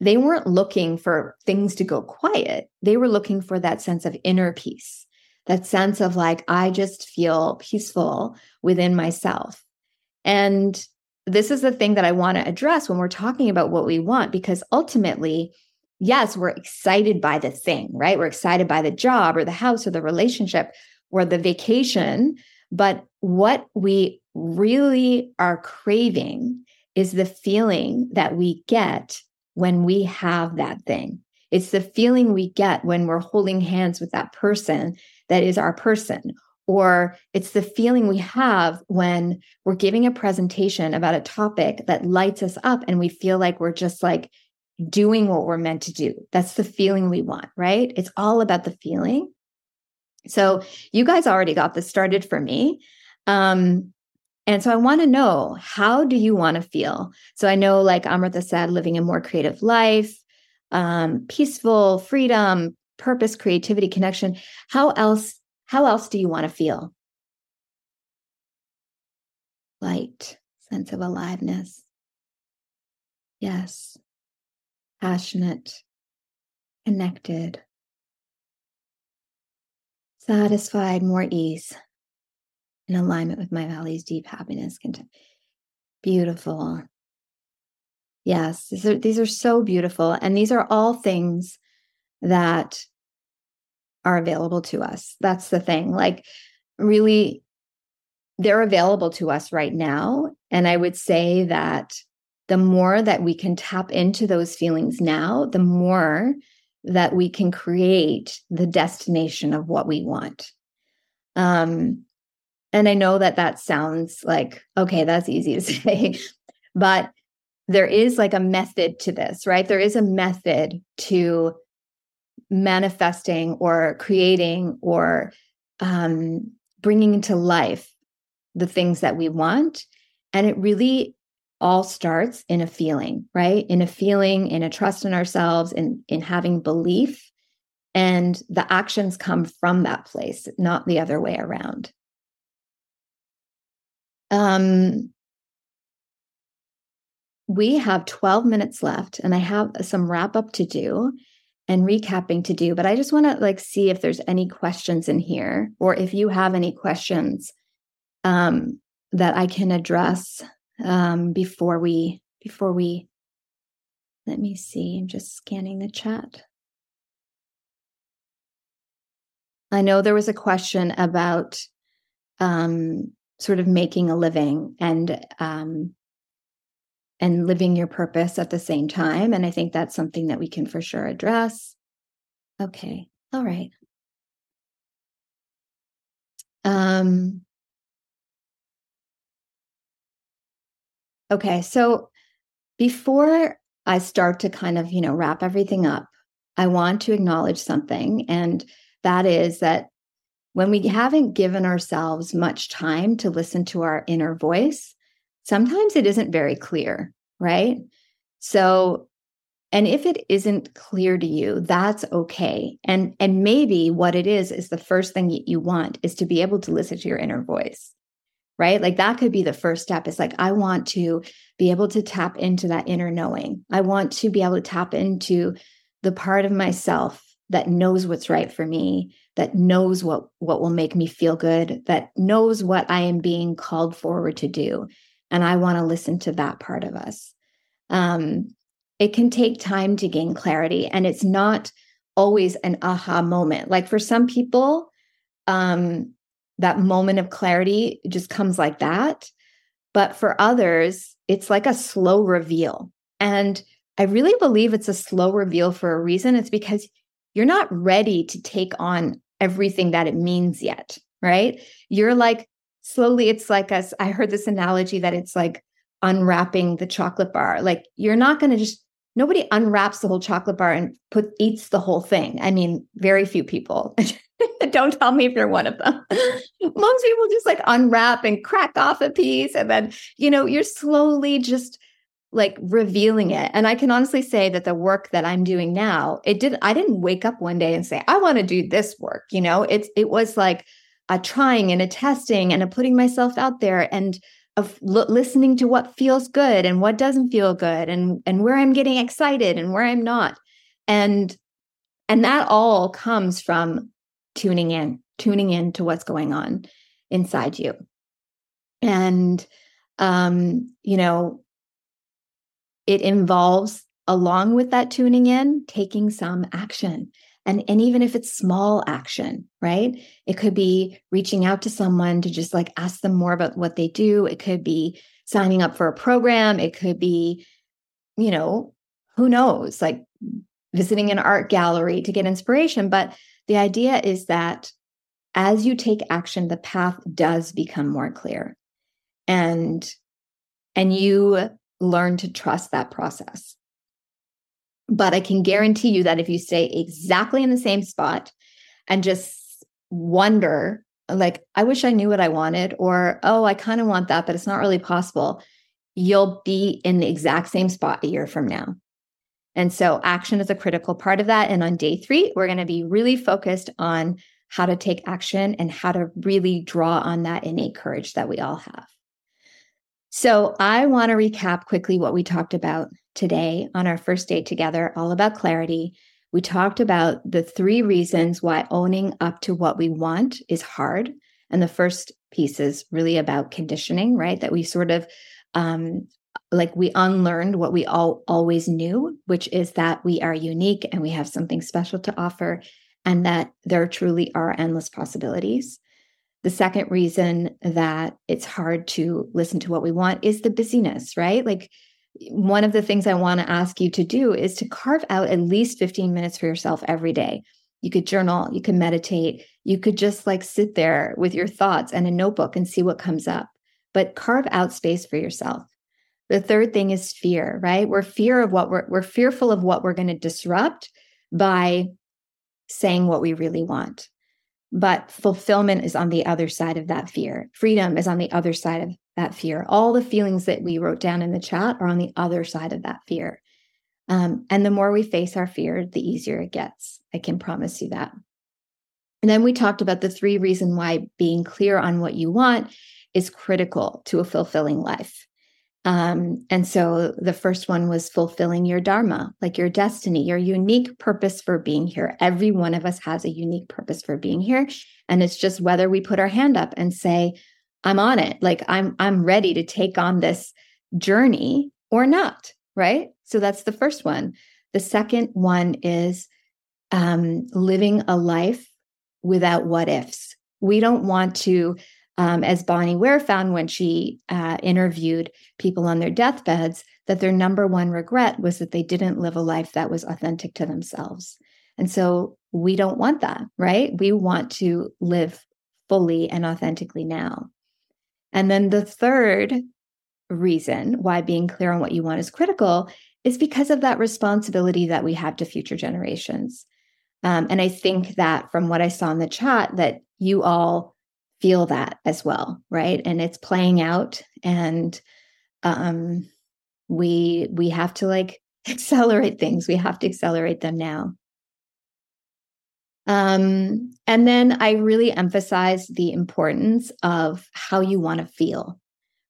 they weren't looking for things to go quiet. They were looking for that sense of inner peace that sense of like i just feel peaceful within myself. And this is the thing that i want to address when we're talking about what we want because ultimately yes, we're excited by the thing, right? We're excited by the job or the house or the relationship or the vacation. But what we really are craving is the feeling that we get when we have that thing. It's the feeling we get when we're holding hands with that person that is our person. Or it's the feeling we have when we're giving a presentation about a topic that lights us up and we feel like we're just like doing what we're meant to do. That's the feeling we want, right? It's all about the feeling. So you guys already got this started for me. Um, and so I want to know how do you want to feel? So I know, like Amrita said, living a more creative life, um, peaceful, freedom, purpose, creativity, connection. How else? How else do you want to feel? Light, sense of aliveness. Yes passionate, connected, satisfied, more ease, in alignment with my values, deep happiness, content. Beautiful. Yes, these are, these are so beautiful. And these are all things that are available to us. That's the thing. Like, really, they're available to us right now. And I would say that the more that we can tap into those feelings now, the more that we can create the destination of what we want. Um, and I know that that sounds like, okay, that's easy to say, but there is like a method to this, right? There is a method to manifesting or creating or um, bringing into life the things that we want. And it really all starts in a feeling, right? In a feeling, in a trust in ourselves, in, in having belief. And the actions come from that place, not the other way around. Um, we have 12 minutes left, and I have some wrap up to do and recapping to do, but I just want to like see if there's any questions in here or if you have any questions um, that I can address um, before we before we let me see i'm just scanning the chat. I know there was a question about um, sort of making a living and um, and living your purpose at the same time and i think that's something that we can for sure address. Okay all right. Um Okay. So before I start to kind of, you know, wrap everything up, I want to acknowledge something. And that is that when we haven't given ourselves much time to listen to our inner voice, sometimes it isn't very clear, right? So, and if it isn't clear to you, that's okay. And and maybe what it is is the first thing you want is to be able to listen to your inner voice right? Like that could be the first step. It's like, I want to be able to tap into that inner knowing. I want to be able to tap into the part of myself that knows what's right for me, that knows what, what will make me feel good, that knows what I am being called forward to do. And I want to listen to that part of us. Um, it can take time to gain clarity, and it's not always an aha moment. Like for some people, um, that moment of clarity just comes like that. But for others, it's like a slow reveal. And I really believe it's a slow reveal for a reason. It's because you're not ready to take on everything that it means yet, right? You're like slowly, it's like us. I heard this analogy that it's like unwrapping the chocolate bar. Like you're not going to just nobody unwraps the whole chocolate bar and put eats the whole thing. I mean, very few people. Don't tell me if you're one of them. Most people just like unwrap and crack off a piece. And then, you know, you're slowly just like revealing it. And I can honestly say that the work that I'm doing now, it didn't, I didn't wake up one day and say, I want to do this work. You know, it's it was like a trying and a testing and a putting myself out there and of l- listening to what feels good and what doesn't feel good and and where I'm getting excited and where I'm not. And and that all comes from tuning in, tuning in to what's going on inside you. And um, you know, it involves along with that tuning in, taking some action. And, and even if it's small action, right? It could be reaching out to someone to just like ask them more about what they do. It could be signing up for a program. It could be, you know, who knows, like visiting an art gallery to get inspiration. But the idea is that as you take action, the path does become more clear. And and you learn to trust that process. But I can guarantee you that if you stay exactly in the same spot and just wonder, like, I wish I knew what I wanted, or, oh, I kind of want that, but it's not really possible, you'll be in the exact same spot a year from now. And so action is a critical part of that. And on day three, we're going to be really focused on how to take action and how to really draw on that innate courage that we all have. So, I want to recap quickly what we talked about today on our first date together, all about clarity. We talked about the three reasons why owning up to what we want is hard. And the first piece is really about conditioning, right? That we sort of um, like we unlearned what we all always knew, which is that we are unique and we have something special to offer, and that there truly are endless possibilities. The second reason that it's hard to listen to what we want is the busyness, right? Like one of the things I want to ask you to do is to carve out at least 15 minutes for yourself every day. You could journal, you could meditate, you could just like sit there with your thoughts and a notebook and see what comes up, but carve out space for yourself. The third thing is fear, right? We're fear of what we're we're fearful of what we're going to disrupt by saying what we really want. But fulfillment is on the other side of that fear. Freedom is on the other side of that fear. All the feelings that we wrote down in the chat are on the other side of that fear. Um, and the more we face our fear, the easier it gets. I can promise you that. And then we talked about the three reasons why being clear on what you want is critical to a fulfilling life. Um, and so the first one was fulfilling your dharma, like your destiny, your unique purpose for being here. Every one of us has a unique purpose for being here. And it's just whether we put our hand up and say, I'm on it, like I'm I'm ready to take on this journey or not, right? So that's the first one. The second one is um, living a life without what ifs. We don't want to um, as Bronnie Ware found when she uh, interviewed people on their deathbeds, that their number one regret was that they didn't live a life that was authentic to themselves. And so we don't want that, right? We want to live fully and authentically now. And then the third reason why being clear on what you want is critical is because of that responsibility that we have to future generations. Um, and I think that from what I saw in the chat, that you all feel that as well right? And it's playing out and um we we have to like accelerate things. We have to accelerate them now. Um and then i really emphasize the importance of how you want to feel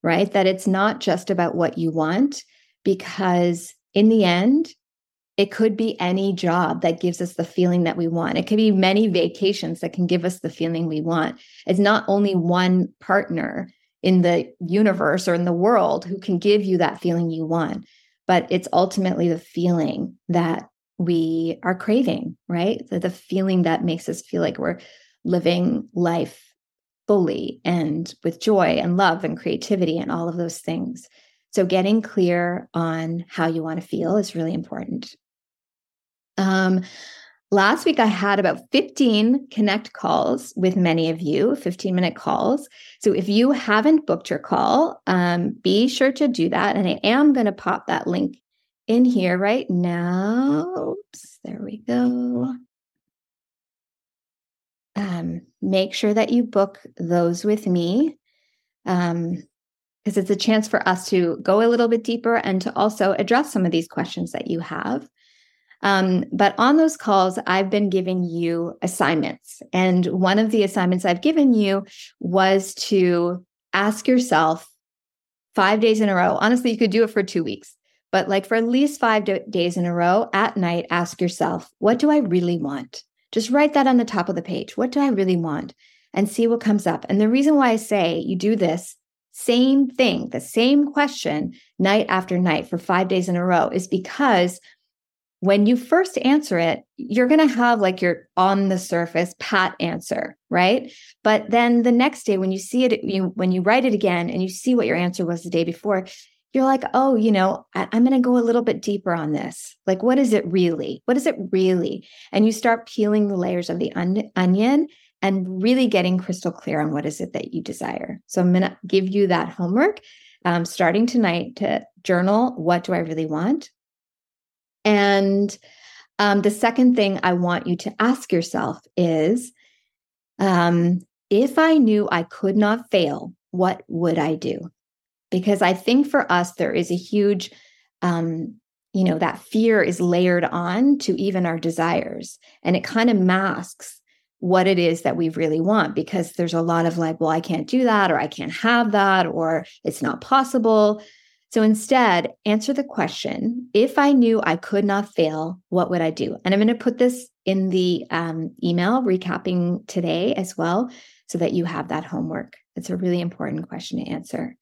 right? That it's not just about what you want because in the end it could be any job that gives us the feeling that we want. It could be many vacations that can give us the feeling we want. It's not only one partner in the universe or in the world who can give you that feeling you want, but it's ultimately the feeling that we are craving, right? The, the feeling that makes us feel like we're living life fully and with joy and love and creativity and all of those things. So, getting clear on how you want to feel is really important. Um, last week, I had about 15 connect calls with many of you, 15 minute calls. So if you haven't booked your call, um, be sure to do that. And I am going to pop that link in here right now. Oops, there we go. Um, make sure that you book those with me. Um, because it's a chance for us to go a little bit deeper and to also address some of these questions that you have. Um, but on those calls, I've been giving you assignments. And one of the assignments I've given you was to ask yourself five days in a row. Honestly, you could do it for two weeks, but like for at least five days in a row at night, ask yourself, what do I really want? Just write that on the top of the page. What do I really want? And see what comes up. And the reason why I say you do this same thing, the same question night after night for five days in a row is because when you first answer it, you're going to have like your on the surface pat answer, right? But then the next day, when you see it, you, when you write it again and you see what your answer was the day before, you're like, oh, you know, I, I'm going to go a little bit deeper on this. Like, what is it really? What is it really? And you start peeling the layers of the on- onion and really getting crystal clear on what is it that you desire. So I'm going to give you that homework um, starting tonight to journal what do I really want? And um, the second thing I want you to ask yourself is um, if I knew I could not fail, what would I do? Because I think for us, there is a huge, um, you know, that fear is layered on to even our desires. And it kind of masks what it is that we really want because there's a lot of like, well, I can't do that, or I can't have that, or it's not possible. So instead, answer the question if I knew I could not fail, what would I do? And I'm going to put this in the um, email recapping today as well, so that you have that homework. It's a really important question to answer.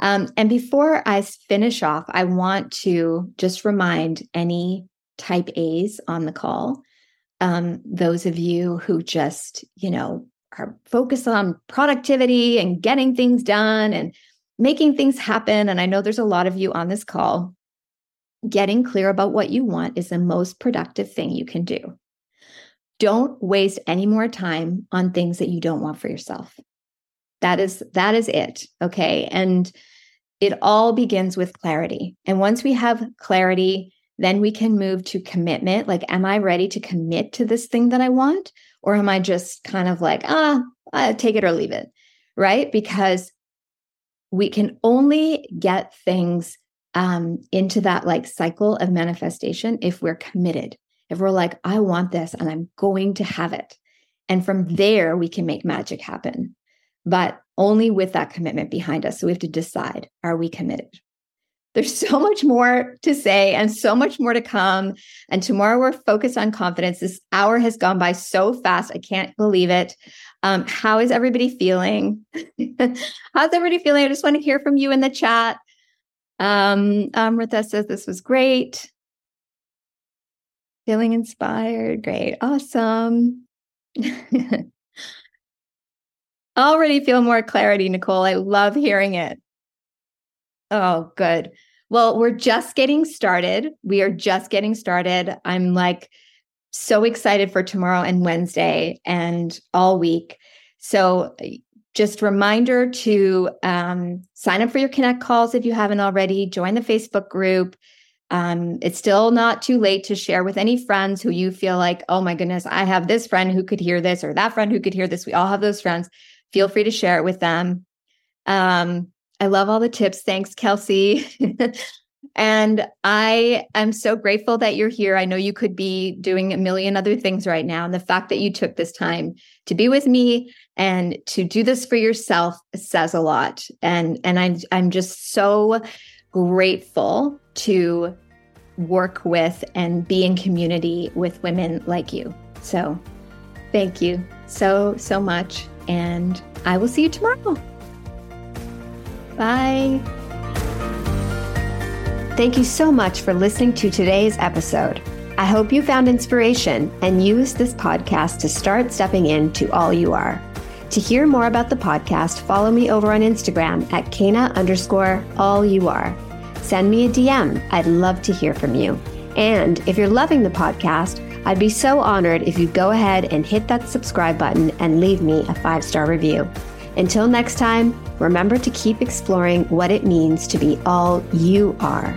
Um, and before I finish off, I want to just remind any type A's on the call, um, those of you who just, you know, are focused on productivity and getting things done and making things happen. And I know there's a lot of you on this call. Getting clear about what you want is the most productive thing you can do. Don't waste any more time on things that you don't want for yourself. That is that is it, okay? And it all begins with clarity. And once we have clarity, then we can move to commitment. Like, am I ready to commit to this thing that I want? Or am I just kind of like, ah, I take it or leave it? Right? Because we can only get things um, into that like cycle of manifestation if we're committed. If we're like, I want this and I'm going to have it. And from there, we can make magic happen, but only with that commitment behind us. So we have to decide are we committed? There's so much more to say and so much more to come. And tomorrow we're focused on confidence. This hour has gone by so fast. I can't believe it. Um, how is everybody feeling? How's everybody feeling? I just want to hear from you in the chat. Um, Amrita says this was great. Feeling inspired. Great. Awesome. Already feel more clarity, Nicole. I love hearing it. Oh, good. Well, we're just getting started. We are just getting started. I'm like, so excited for tomorrow and Wednesday and all week. So, just reminder to um, sign up for your Connect calls if you haven't already. Join the Facebook group. Um, it's still not too late to share with any friends who you feel like, oh my goodness, I have this friend who could hear this or that friend who could hear this. We all have those friends. Feel free to share it with them. Um, I love all the tips. Thanks, Kelsey. And I am so grateful that you're here. I know you could be doing a million other things right now. And the fact that you took this time to be with me and to do this for yourself says a lot. And and I'm I'm just so grateful to work with and be in community with women like you. So thank you so, so much. And I will see you tomorrow. Bye. Thank you so much for listening to today's episode. I hope you found inspiration and used this podcast to start stepping into all you are. To hear more about the podcast, follow me over on Instagram at Kena underscore all you are. Send me a DM. I'd love to hear from you. And if you're loving the podcast, I'd be so honored if you'd go ahead and hit that subscribe button and leave me a five star review. Until next time, remember to keep exploring what it means to be all you are.